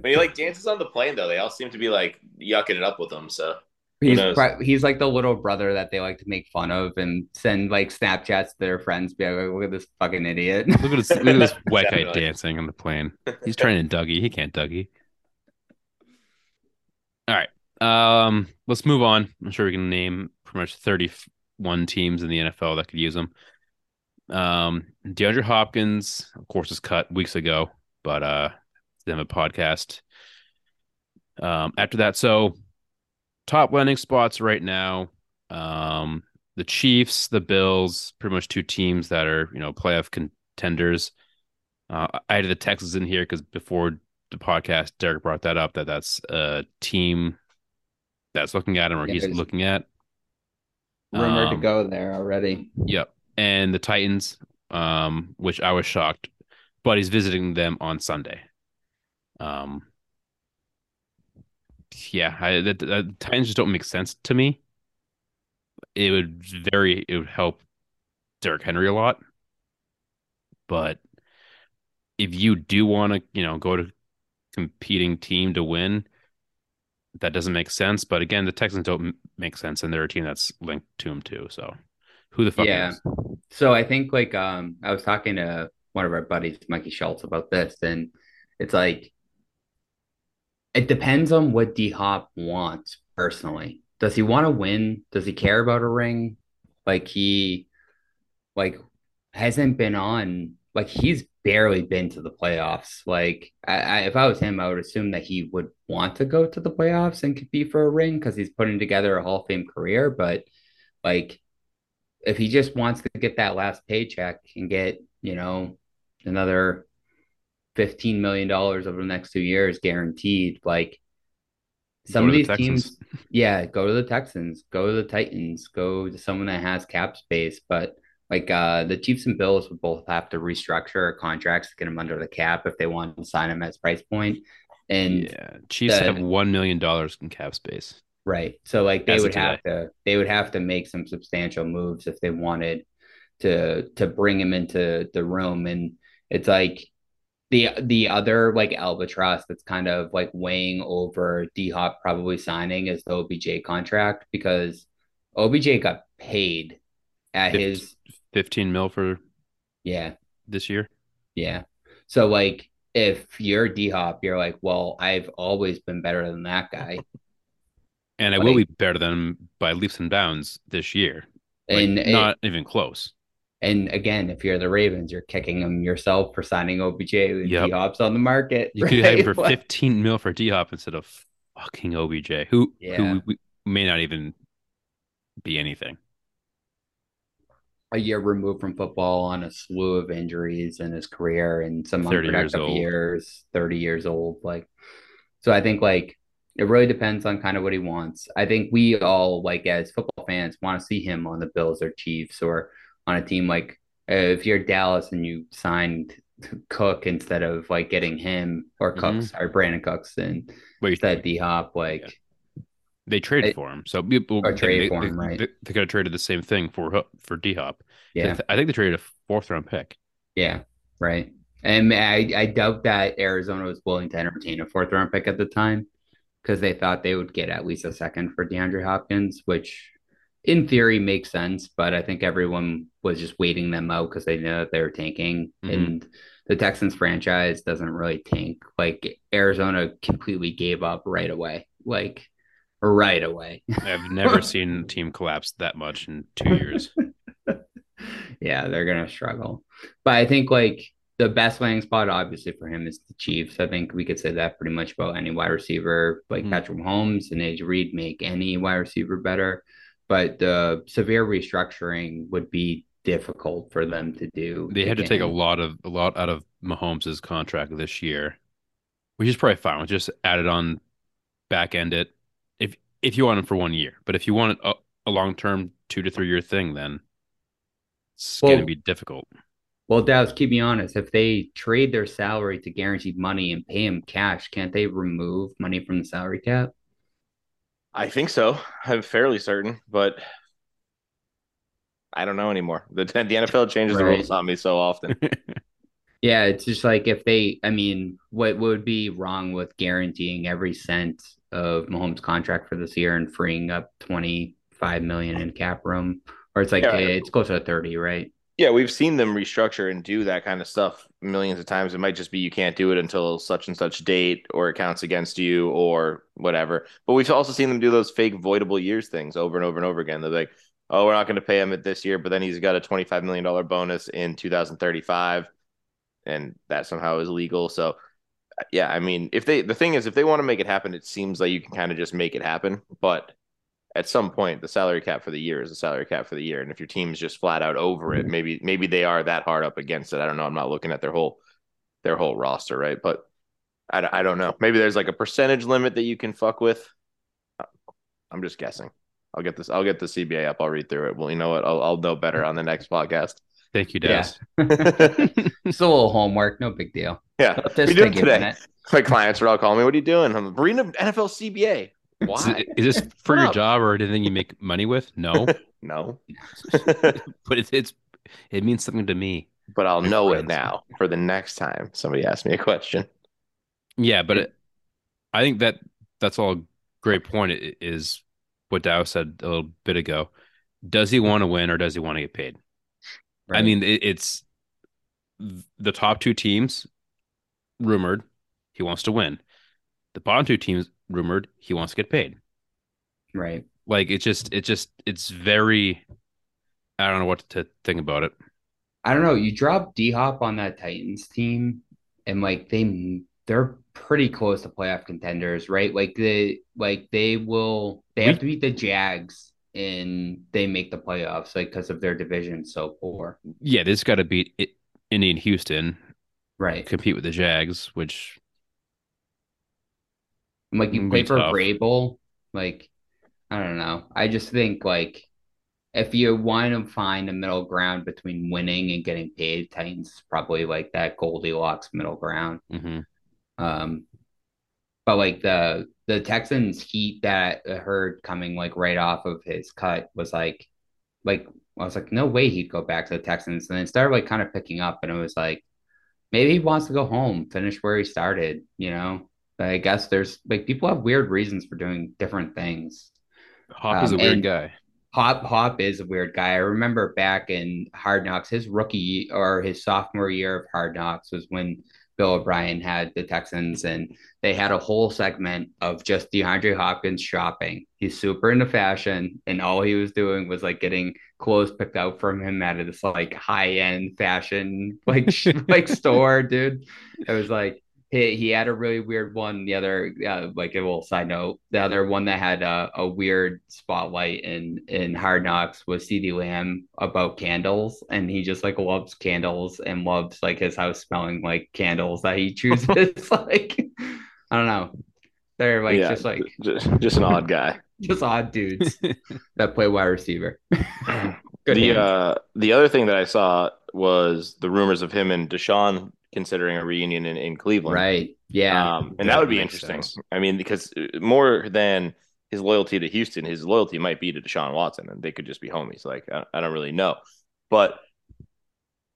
when he like dances on the plane, though, they all seem to be like yucking it up with him. So He's knows? pri- he's like the little brother that they like to make fun of and send like Snapchats to their friends. Be like, look at this fucking idiot. Look at this, look at this white guy dancing on the plane. He's trying to Dougie. He can't Dougie. All right. Um, let's move on. I'm sure we can name pretty much 31 teams in the NFL that could use them. Um, DeAndre Hopkins, of course, was cut weeks ago, but uh, have a podcast. Um, after that, so top landing spots right now. Um, the Chiefs, the Bills, pretty much two teams that are you know playoff contenders. Uh, I had the Texans in here because before the podcast, Derek brought that up that that's a team that's looking at him or Yeah, he's looking at. Rumored to Um, go there already. Yep, and the Titans, um, which I was shocked, but he's visiting them on Sunday. Um, yeah, I, the, the Titans just don't make sense to me. It would very, it would help Derrick Henry a lot, but if you do want to, you know, go to competing team to win, that doesn't make sense. But again, the Texans don't m- make sense, and they're a team that's linked to them too. So, who the fuck Yeah. knows? So I think like um I was talking to one of our buddies, Mikey Schultz, about this, and it's like it depends on what D Hop wants personally. Does he want to win? Does he care about a ring? Like he like hasn't been on like he's barely been to the playoffs. Like I, I if I was him, I would assume that he would want to go to the playoffs and compete for a ring because he's putting together a Hall of Fame career. But like if he just wants to get that last paycheck and get, you know, another $15 million over the next two years guaranteed, like some of these the teams, yeah, go to the Texans, go to the Titans, go to someone that has cap space. But like uh the Chiefs and Bills would both have to restructure contracts to get them under the cap if they want to sign them as price point. And Yeah, Chiefs the- have one million dollars in cap space. Right. So like they As would have to they would have to make some substantial moves if they wanted to to bring him into the room. And it's like the the other like albatross that's kind of like weighing over D Hop probably signing is the OBJ contract because OBJ got paid at his Fifteen mil for yeah, this year. yeah. So like if you're D Hop, you're like, well, I've always been better than that guy. And I Like- will be better than him by leaps and bounds this year. Like, And it- not even close. And again, if you're the Ravens, you're kicking them yourself for signing OBJ when Yep. D-Hop's on the market. You could have for right? Fifteen mil for D Hop instead of fucking OBJ, who Yeah. who we, may not even be anything. a year removed from football on a slew of injuries in his career and some 30 years unproductive old. years, 30 years old. Like, so I think like it really depends on kind of what he wants. I think we all like as football fans want to see him on the Bills or Chiefs or on a team like uh, if you're Dallas and you signed Cook instead of like getting him or. Cooks or Brandin Cooks and instead D Hop, like They traded They- for him, so people Or traded they, for they, right. They, they could have traded the same thing for for D Hop. Yeah, I think they traded a fourth round pick. yeah, right. And I, I doubt that Arizona was willing to entertain a fourth round pick at the time because they thought they would get at least a second for DeAndre Hopkins, which in theory makes sense. But I think everyone was just waiting them out because they know that they were tanking. Mhm. And the Texans franchise doesn't really tank. Like Arizona completely gave up right away. Like right away. I've never seen a team collapse that much in two years. yeah, they're gonna struggle. But I think like the best landing spot, obviously, for him is the Chiefs. I think we could say that pretty much about any wide receiver, like Hmm. Patrick Mahomes and Andy Reid make any wide receiver better. But the severe restructuring would be difficult for them to do. They had to take a lot of a lot out of Mahomes' contract this year, which is probably fine. Just add it on, back end it. If if you want him for one year, but if you want a, a long term two to three year thing, then it's going to be difficult. Well, Dallas, keep me honest. If they trade their salary to guaranteed money and pay him cash, can't they remove money from the salary cap? I think so. I'm fairly certain, but I don't know anymore. The the NFL changes the rules on me so often. Yeah, it's just like if they, I mean, what would be wrong with guaranteeing every cent of Mahomes' contract for this year and freeing up 25 million in cap room? Or it's like Yeah. eh, it's closer to 30, right? Yeah, we've seen them restructure and do that kind of stuff millions of times. It might just be you can't do it until such and such date, or it counts against you, or whatever. But we've also seen them do those fake voidable years things over and over and over again. They're like, oh, we're not going to pay him at this year, but then he's got a $25 million bonus in 2035, and that somehow is legal. So, yeah, I mean, if they, the thing is, if they want to make it happen, it seems like you can kind of just make it happen. But at some point the salary cap for the year is the salary cap for the year. And if your team's just flat out over it maybe maybe they are that hard up against it. I don't know. I'm not looking at their whole their whole roster right? But i, I don't know. Maybe there's like a percentage limit that you can fuck with. I'm just guessing. I'll get this i'll get the cba up. I'll read through it. Well you know what? I'll, I'll know better on the next podcast. Thank you, Yeah. It's a little homework, no big deal. yeah. What are you doing today? My clients are all calling me. What are you doing? I'm reading nfl cba why it- is this for your job or anything you make money with? No, no but it's it's it means something to me. but i'll My know it now for the next time somebody asks me a question Yeah, but it, I think that that's all great point. i- Is what Dow said a little bit ago. Does he want to win or does he want to get paid? I mean, it, it's the top two teams rumored he wants to win. The bottom two teams rumored he wants to get paid. right. Like it's just it just it's very I don't know what to think about it. I don't know. You drop D Hop on that Titans team, and like they they're pretty close to playoff contenders, right? Like they like they will they have to beat the Jags and they make the playoffs, like because of their division so poor, Yeah, this got to beat I- Indy and Houston, right? compete with the Jags, which Like you play for tough. Vrabel, like I don't know. I just think like if you want to find a middle ground between winning and getting paid, Titans is probably like that Goldilocks middle ground. mhm. Um, but like the the Texans heat that I heard coming like right off of his cut was like like I was like, no way he'd go back to the Texans. And then it started like kind of picking up and it was like maybe he wants to go home, finish where he started, you know. But I guess there's like people have weird reasons for doing different things. Hop is a Um, weird guy. Hop Hop is a weird guy. I remember back in Hard Knocks, his rookie or his sophomore year of Hard Knocks was when Bill O'Brien had the Texans, and they had a whole segment of just DeAndre Hopkins shopping. He's super into fashion, and all he was doing was like getting clothes picked out from him at this like high end fashion like like store, dude. It was like he, he had a really weird one. The other, uh, like a little side note, the other one that had a, a weird spotlight in in Hard Knocks was CeeDee Lamb about candles, and he just like loves candles and loves like his house smelling like candles that he chooses. like I don't know, they're like Yeah, just like just, just an odd guy just odd dudes that play wide receiver. The hands. uh the other thing that I saw was the rumors of him and Deshaun considering a reunion in, in Cleveland. right? Yeah, Um, and That that would be interesting. sense. I mean, because uh, more than his loyalty to Houston. His loyalty might be to Deshaun Watson, and they could just be homies. Like I, I don't really know, but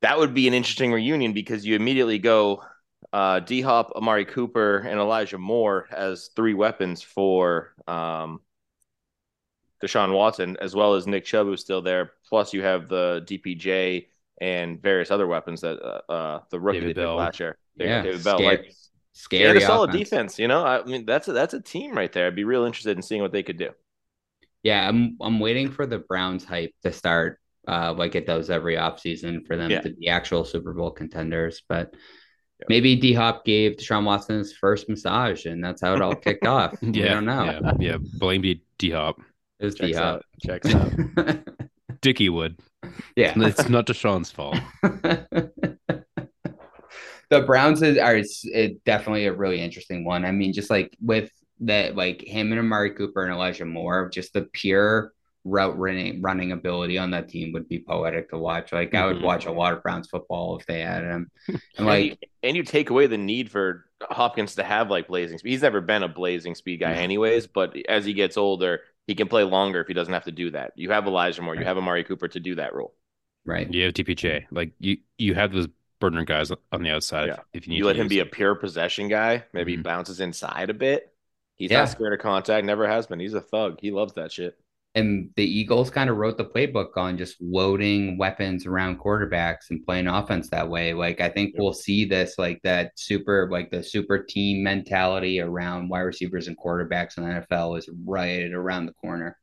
that would be an interesting reunion because you immediately go uh, D Hop, Amari Cooper, and Elijah Moore as three weapons for um, Deshaun Watson, as well as Nick Chubb, who's still there. Plus, you have the DPJ and various other weapons that uh, uh the rookie David they Bell. last year. Yeah, David Bell, scary, like scary and a solid defense. You know, I mean that's a, that's a team right there. I'd be real interested in seeing what they could do. Yeah, I'm I'm waiting for the Browns hype to start, uh, like it does every offseason for them Yeah. to be actual Super Bowl contenders. But maybe D Hop gave Deshaun Watson his first massage, and that's how it all kicked off. We Yeah, don't know. Yeah, yeah. Blame D Hop. It was D Checks Hop. out. Checks out. Dicky would. Yeah. It's not Deshaun's fault. the Browns is, are it definitely a really interesting one. I mean, just like with that, like him and Amari Cooper and Elijah Moore, just the pure route running running ability on that team would be poetic to watch. Like I would Mhm. watch a lot of Browns football if they had him. And And like you, and you take away the need for Hopkins to have like blazing speed. He's never been a blazing speed guy, anyways. But as he gets older, he can play longer if he doesn't have to do that. You have Elijah Moore, you have Amari Cooper to do that role. right. You have DPJ. Like you, you have those burner guys on the outside. Yeah. If, if you need You to let him use be a pure possession guy. Maybe he Mhm. bounces inside a bit. He's Yeah. not scared of contact. Never has been. He's a thug. He loves that shit. And the Eagles kind of wrote the playbook on just loading weapons around quarterbacks and playing offense that way. Like I think we'll see this like that super like the super team mentality around wide receivers and quarterbacks in the NFL is right around the corner.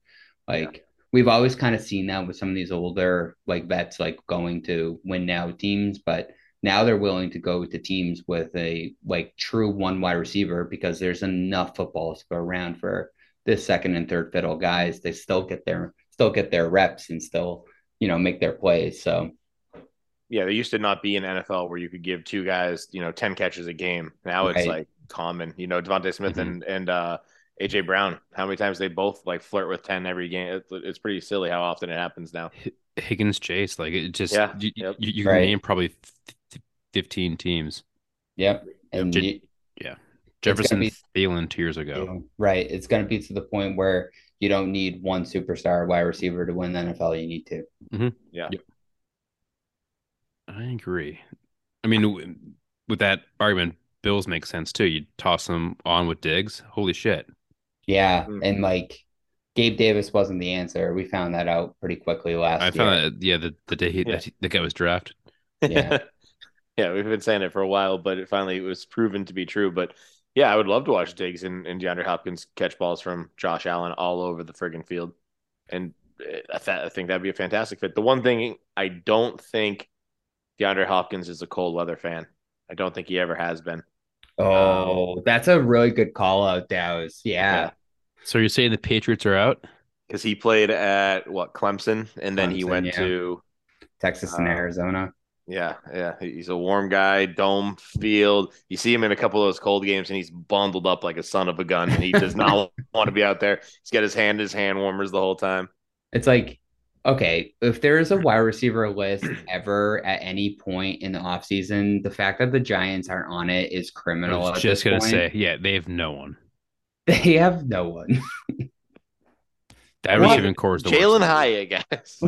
Like we've always kind of seen that with some of these older like vets like going to win now teams, but now they're willing to go to teams with a like true one wide receiver because there's enough footballs to go around for this second and third fiddle guys they still get their still get their reps and still you know make their plays so Yeah, there used to not be an NFL where you could give two guys, you know, ten catches a game. Now it's Right. like common. You know, DeVonta Smith Mhm. and and uh, AJ Brown. How many times they both like flirt with ten every game? It's, it's pretty silly how often it happens now. Higgins Chase. Like it just Yeah, you, yep. you, you can Right. name probably f- fifteen teams. yep and Did- you- Jefferson be- Thielen two years ago. right it's going to be to the point where you don't need one superstar wide receiver to win the NFL you need to Yeah. Yep. I agree. I mean, with that argument, Bills make sense too. You toss them on with Diggs. Holy shit! yeah Mhm. and like Gabe Davis wasn't the answer we found that out pretty quickly last year. I year found that yeah, the, the day he, Yeah. that he- the guy was drafted. Yeah. yeah, we've been saying it for a while, but it finally was proven to be true. But yeah, I would love to watch Diggs and, and DeAndre Hopkins catch balls from Josh Allen all over the friggin' field. And uh, I, th- I think that'd be a fantastic fit. The one thing I don't think DeAndre Hopkins is a cold weather fan. I don't think he ever has been. oh that's a really good call out Dow's yeah Yeah. So you're saying the Patriots are out? Because he played at what Clemson, and then he went yeah. to Texas and Uh, Arizona Yeah, yeah. He's a warm guy, dome field. You see him in a couple of those cold games and he's bundled up like a son of a gun and he does not want to be out there. He's got his hand his hand warmers the whole time. It's like, okay, if there is a wide receiver list ever at any point in the offseason, the fact that the Giants aren't on it is I criminal. was at just gonna point. say, yeah, they have no one. they have no one. That What? receiving core is the Jalen worst. Hyatt, guys.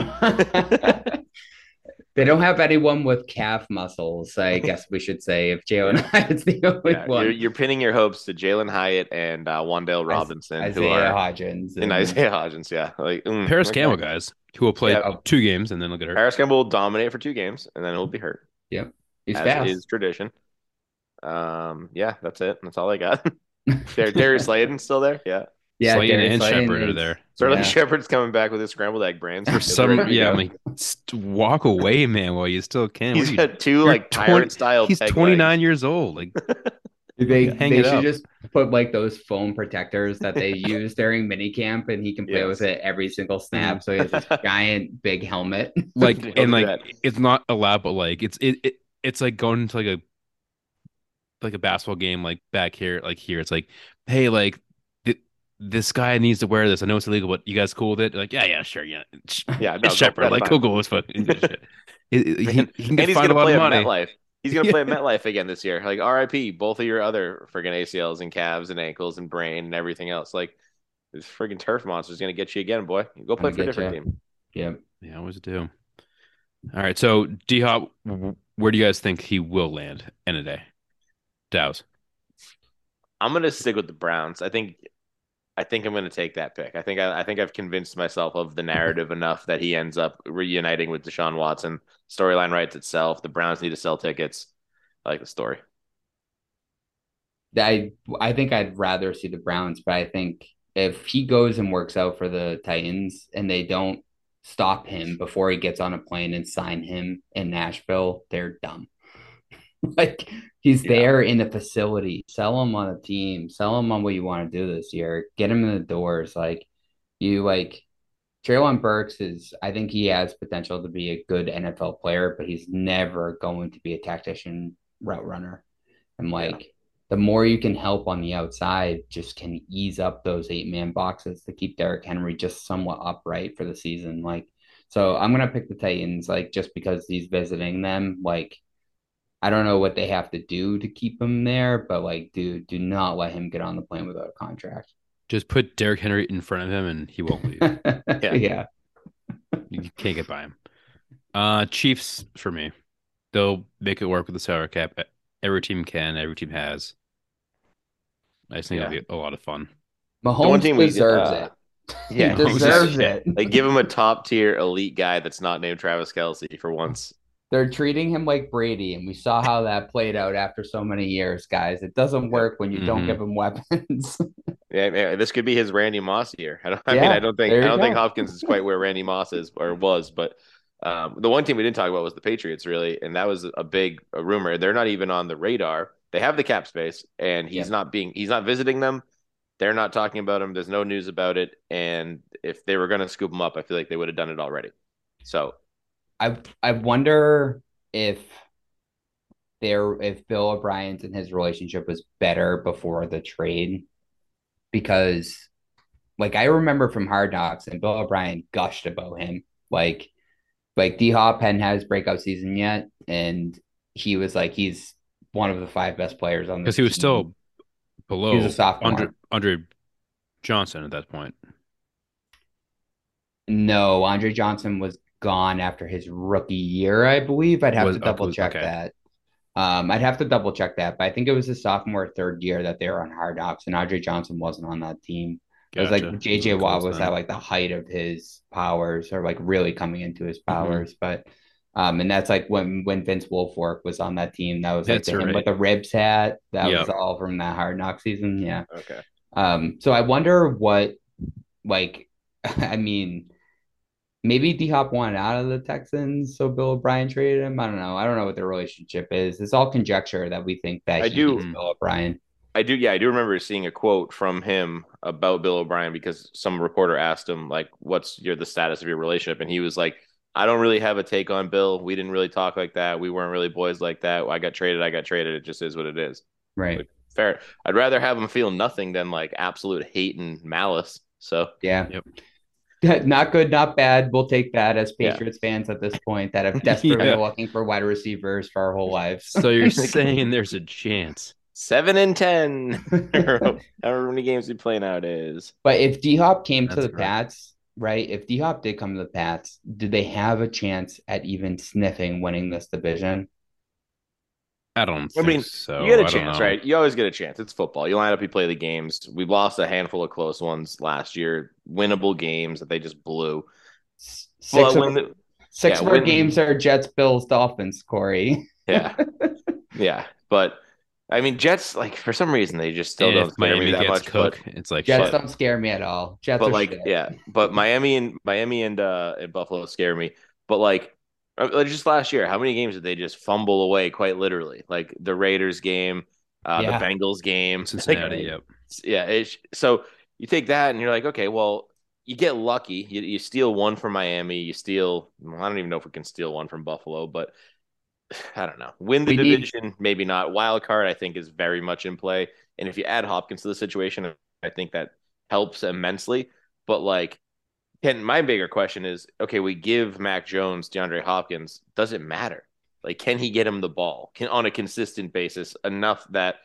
They don't have anyone with calf muscles, I guess we should say, if Jalin Hyatt's the only Yeah, one. you're, you're pinning your hopes to Jalen Hyatt and uh, Wan'Dale Robinson, who Isaiah are Hodgins. and Isaiah Hodgins. Yeah, like mm, Parris okay. Campbell guys who will play Yeah. two games and then they'll get hurt. Parris Campbell will dominate for two games and then he'll be hurt, Yep. He's as fast. is tradition. Um, yeah, that's it. That's all I got. Dar- Darius Slayton still there? Yeah. Yeah, Slayton Darius and Slayton Shepard are there. Certainly, Yeah. Shepard's coming back with his scrambled egg brands. For some, yeah. I'm like, st- walk away, man, while you still can. What He's you- got two You're like 20 style. he's 29 years old. Like, They, Hang they it should up. just put like those foam protectors that they use during minicamp and he can play Yes. with it every single mm-hmm. snap. So he has this giant big helmet. like, and like, that. it's not allowed, but like, it's it, it it's like going into like a like a basketball game, like back here, like here. It's like, hey, like. Th- This guy needs to wear this. I know it's illegal, but you guys cool with it? Like, yeah, yeah, sure, yeah. Yeah, no, it's Shepard. Like, fine. cool, cool. It's fucking. He, he, he can and he's gonna a lot play of at money. MetLife. He's gonna play at MetLife again this year. Like RIP, both of your other friggin' ACLs and calves and ankles and brain and everything else. Like this friggin' turf monster is gonna get you again, boy. Go play Gonna for a different ya. team. Yep. Yeah, always do. All right, so D Hop, where do you guys think he will land in a day? Dows. I'm gonna stick with the Browns. I think I think I'm gonna take that pick. I think I, I think I've convinced myself of the mm-hmm. narrative enough that he ends up reuniting with Deshaun Watson. Storyline writes itself. The Browns need to sell tickets. I like the story. I I think I'd rather see the Browns, but I think if he goes and works out for the Titans and they don't stop him before he gets on a plane and sign him in Nashville, they're dumb. like he's Yeah. there in the facility. Sell him on a team. Sell him on what you want to do this year. Get him in the doors. Like you like Treylon Burks is I think he has potential to be a good NFL player, but he's never going to be a tactician route runner. And like the more you can help on the outside, just can ease up those eight man boxes to keep Derrick Henry just somewhat upright for the season. Like, so I'm gonna pick the Titans, like just because he's visiting them. Like, I don't know what they have to do to keep him there, but like, dude, do not let him get on the plane without a contract. Just put Derrick Henry in front of him and he won't leave. Yeah. yeah. you can't get by him. Uh Chiefs for me. They'll make it work with the salary cap. Every team can, every team has. I just think Yeah. it'll be a lot of fun. Mahomes one team we- deserves uh, it. Yeah, he deserves it. Like give him a top tier elite guy that's not named Travis Kelce for once. They're treating him like Brady, and we saw how that played out after so many years, guys. It doesn't work when you don't Mhm. give him weapons. Yeah, yeah, this could be his Randy Moss year. I, don't, I mean, I don't think I don't think. Hopkins is quite where Randy Moss is or was, but um, the one team we didn't talk about was the Patriots, really, and that was a big a rumor. They're not even on the radar. They have the cap space, and he's Yeah. not being he's not visiting them. They're not talking about him. There's no news about it, and if they were going to scoop him up, I feel like they would have done it already. So I I wonder if there if Bill O'Brien's and his relationship was better before the trade, because like I remember from Hard Knocks and Bill O'Brien gushed about him, like like D Hop hadn't had his breakout season yet, and he was like he's one of the five best players on the Because he was team. still below He was a sophomore. Andre, Andre Johnson at that point. No, Andre Johnson was gone after his rookie year, I believe. I'd have Was- to double check okay. that. Um, I'd have to double check that, but I think it was his sophomore, third year that they were on Hard Knocks, and Andre Johnson wasn't on that team. It was like JJ Cool Watt was at like the height of his powers, or like really coming into his Mm-hmm. powers. But um, and that's like when when Vince Wilfork was on that team. That was like the, him right. with the ribs hat. That was all from that Hard Knock season. Yeah. okay, Um, so I wonder what, like, I mean, maybe D Hop wanted out of the Texans, so Bill O'Brien traded him. I don't know. I don't know what their relationship is. It's all conjecture that we think that I he do- Bill O'Brien. I do. Yeah, I do remember seeing a quote from him about Bill O'Brien because some reporter asked him like, "What's your the status of your relationship?" And he was like, "I don't really have a take on Bill. We didn't really talk like that. We weren't really boys like that. I got traded. I got traded. It just is what it is." Right. Fair. I'd rather have him feel nothing than like absolute hate and malice. So Yeah. Yep. Not good, not bad. We'll take that as Yeah. Patriots fans at this point that have desperately Yeah. been looking for wide receivers for our whole lives. So you're saying there's a chance. seven and ten, however many games we play nowadays. But if D Hop came to the correct. Pats, right? If D Hop did come to the Pats, did they have a chance at even sniffing winning this division? I don't I mean, so. you get I a don't chance, right? You always get a chance. It's football. You line up, you play the games. We've lost a handful of close ones last year, winnable games that they just blew. Six Well, of, when the- six yeah, of our when- games are Jets, Bills, Dolphins, Corey. yeah, yeah. But I mean, Jets like for some reason they just still And don't scare Miami me that gets much. Cook, But, it's like Jets shit. don't scare me at all. Jets but are like, shit. yeah, but Miami and Miami and uh and Buffalo scare me. But like. Uh, like, Just last year, how many games did they just fumble away? Quite literally, like the Raiders game, uh, Yeah. the Bengals game, Cincinnati. Like, yep. yeah it's, so you take that and you're like okay well you get lucky you, you steal one from miami you steal well, i don't even know if we can steal one from buffalo but i don't know win the We need- division maybe not wild card i think is very much in play and if you add hopkins to the situation i think that helps immensely but like can my bigger question is okay we give mac jones deandre hopkins does it matter like can he get him the ball can on a consistent basis enough that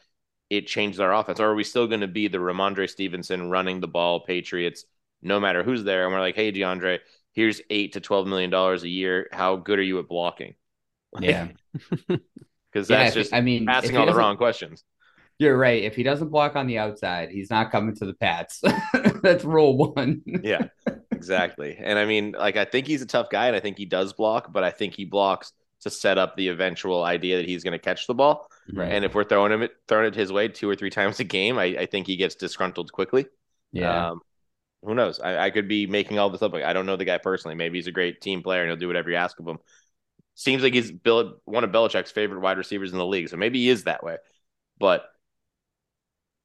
it changes our offense? Or are we still going to be the Rhamondre Stevenson running the ball Patriots, no matter who's there? And we're like, hey, DeAndre, here's eight to twelve million dollars a year. How good are you at blocking? Yeah. because that's if- just I mean, asking all the wrong questions. You're right. If he doesn't block on the outside, he's not coming to the Pats. That's rule one. Yeah, exactly. And I mean, like, I think he's a tough guy, and I think he does block, but I think he blocks to set up the eventual idea that he's going to catch the ball. Right. And if we're throwing him throwing it his way two or three times a game, I, I think he gets disgruntled quickly. yeah. Um, who knows? I, I could be making all this up. Like, I don't know the guy personally. Maybe he's a great team player and he'll do whatever you ask of him. Seems like he's Bill, one of Belichick's favorite wide receivers in the league. So maybe he is that way. But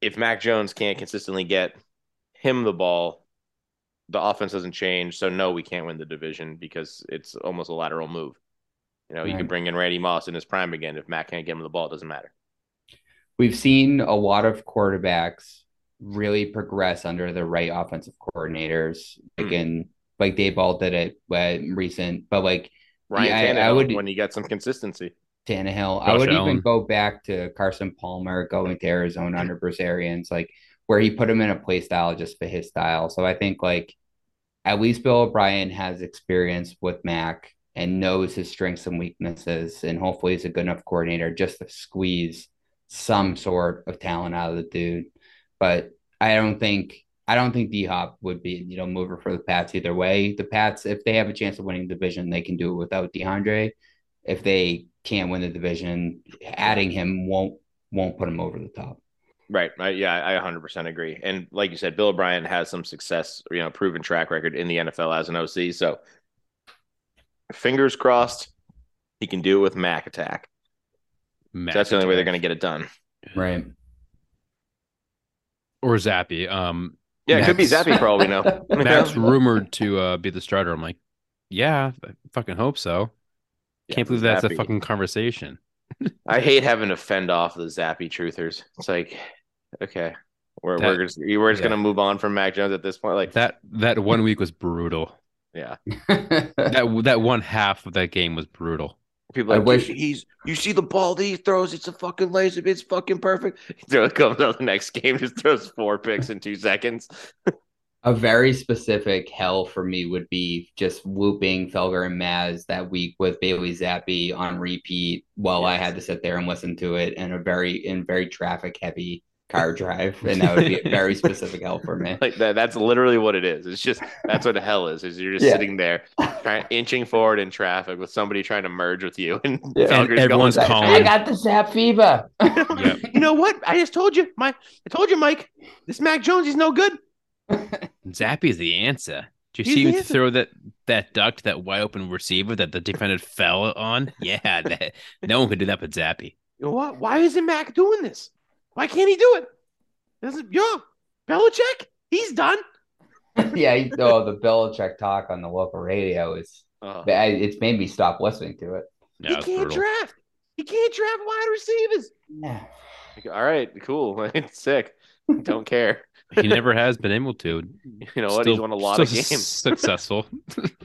if Mac Jones can't consistently get him the ball, the offense doesn't change. So no, we can't win the division because it's almost a lateral move. You know, you Right. could bring in Randy Moss in his prime again. If Matt can't get him the ball, it doesn't matter. We've seen a lot of quarterbacks really progress under the right offensive coordinators. Like Hmm. in like Dave Ball did it when recent, but like Ryan Yeah, I- Tannehill I would- when you got some consistency. Tannehill. I Josh would even go back to Carson Palmer going to Arizona under Bruce Arians, like where he put him in a play style just for his style. So I think like at least Bill O'Brien has experience with Mac and knows his strengths and weaknesses, and hopefully he's a good enough coordinator just to squeeze some sort of talent out of the dude. But I don't think I don't think D Hop would be, you know, mover for the Pats either way. The Pats, if they have a chance of winning the division, they can do it without DeAndre. If they can't win the division, adding him won't won't put him over the top. Right. I, yeah, I 100% agree. And like you said, Bill O'Brien has some success, you know, proven track record in the NFL as an OC. So fingers crossed he can do it with Mac attack. Mac That's the only way they're going to get it done. Right. or Zappe. Um, Yeah, it could be Zappe for all we know. Mac's rumored to uh, be the starter. I'm like, yeah, I fucking hope so. Yeah, Can't believe that's a fucking conversation. I hate having to fend off the Zappe truthers. It's like, okay, we're That- we're just we're just yeah. gonna move on from Mac Jones at this point. Like, That that one week was brutal. yeah, That that one half of that game was brutal. people I wish- he's you see the ball that he throws. It's a fucking laser. It's fucking perfect. So it comes out the next game, just throws four picks in two seconds. A very specific hell for me would be just whooping Felger and Maz that week with Bailey Zappe on repeat while I had to sit there and listen to it in a very in very traffic heavy car drive, and that would be a very specific hell for me. Like that. That's literally what it is. It's just that's what hell is. Is you're just Yeah. sitting there, trying inching forward in traffic with somebody trying to merge with you, and Yeah. And everyone's going, calling. I got the Zap fever. Yep. You know what? I just told you, Mike. I told you, Mike. This Mac Jones, he's no good. Zappe's the answer. Did you He's see the him answer. throw that that duck that wide open receiver that the defender fell on? Yeah, that, no one could do that but Zappy. You know what? Why isn't Mac doing this? Why can't he do it? Doesn't yeah, Belichick? He's done. yeah, you know, the Belichick talk on the local radio is uh, it's made me stop listening to it. Yeah, he can't brutal. draft. He can't draft wide receivers. Yeah. Like, All right, cool. It's sick. Don't care. He never has been able to. You know what? He's won a lot of games. Successful.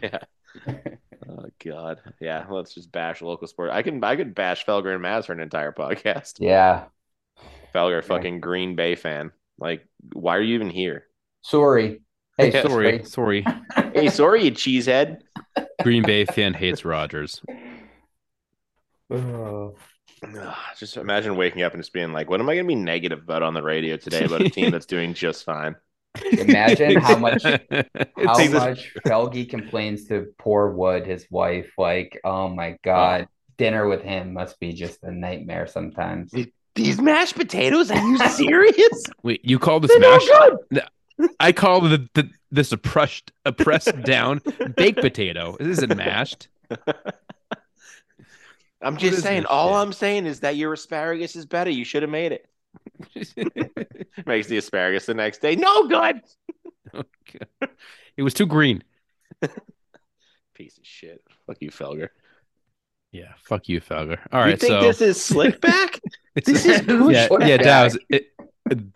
Yeah. Oh God. Yeah. Let's just bash local sport. I can I could bash Felger and Maz for an entire podcast. Yeah. Felger, fucking Green Bay fan. Like, why are you even here? Sorry. Hey, Yeah, sorry, sorry. Hey, sorry, you cheesehead. Green Bay fan hates Rodgers. Oh. Just imagine waking up and just being like, "What am I going to be negative about on the radio today about a team that's doing just fine?" Imagine how much- How It's- much Felgy complains to poor Wood, his wife. Like, oh my God, dinner with him must be just a nightmare sometimes. These mashed potatoes? Are you serious? Wait, you call this They're no mashed? good. I call the, the this a pressed a pressed down baked potato. This isn't mashed. I'm What just saying. All shit? I'm saying is that your asparagus is better. You should have made it. Makes the asparagus the next day. No good. it was too green. Piece of shit. Fuck you, Felger. Yeah, fuck you, Felger. All right, you think so this is slick back? This is yeah, pushback. yeah, that was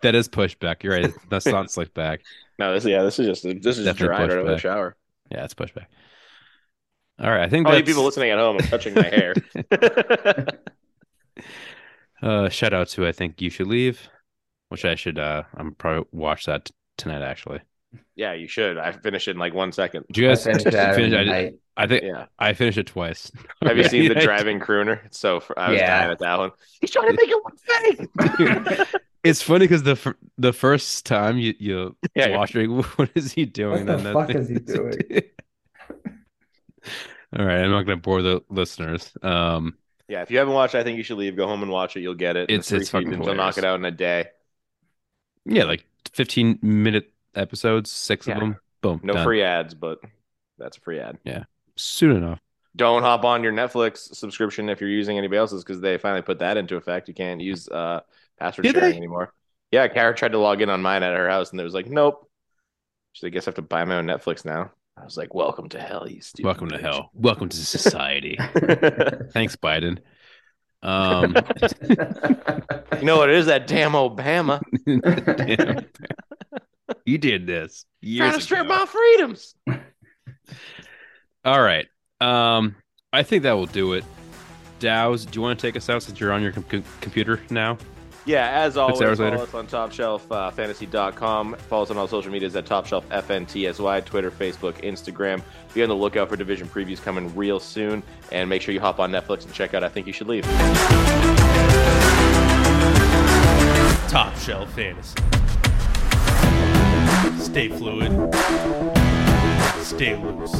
that is pushback. You're right. That's not slick back. no, this yeah, this is just this is Definitely dry out of the shower. Yeah, it's pushback. All right, I think All you people listening at home, I'm touching my hair. uh shout out to I think you should leave. which I should. uh I'm probably watch that t- tonight. Actually, Yeah, you should. I finished it in like one second. did you guys I finished that finish? I, and I- I think Yeah. I finished it twice. Have you seen the driving crooner? It's so fr- I was Yeah. dying at that one. He's trying to make it one thing. It's funny because the fir- the first time you you Yeah, you're- watch it, what is he doing? What the fuck is he doing? All right, I'm not going to bore the listeners. Um, Yeah, if you haven't watched, I think you should leave. Go home and watch it. You'll get it. It's- it's fucking seasons. They'll knock it out in a day. yeah, like 15 minute episodes, six Yeah. of them. Boom, No done. free ads, but that's a free ad. Yeah. Soon enough. Don't hop on your Netflix subscription if you're using anybody else's because they finally put that into effect. You can't use uh, password Did sharing they? anymore. Yeah, Kara tried to log in on mine at her house, and it was like, nope. She's like, I guess I have to buy my own Netflix now. I was like, welcome to hell, you stupid. Welcome to hell. Welcome to society. Thanks, Biden. Um, you know what it is? That damn Obama damn. you did this trying to strip my freedoms. All right. Um, I think that will do it. Dows, do you want to take us out since you're on your com- com- computer now? Yeah, as always, hours follow later. us on topshelffantasy.com. Follow us on all social medias at topshelffntsy, Twitter, Facebook, Instagram. Be on the lookout for division previews coming real soon. And make sure you hop on Netflix and check out I Think You Should Leave. Top Shelf Fantasy. Stay fluid. Stay loose.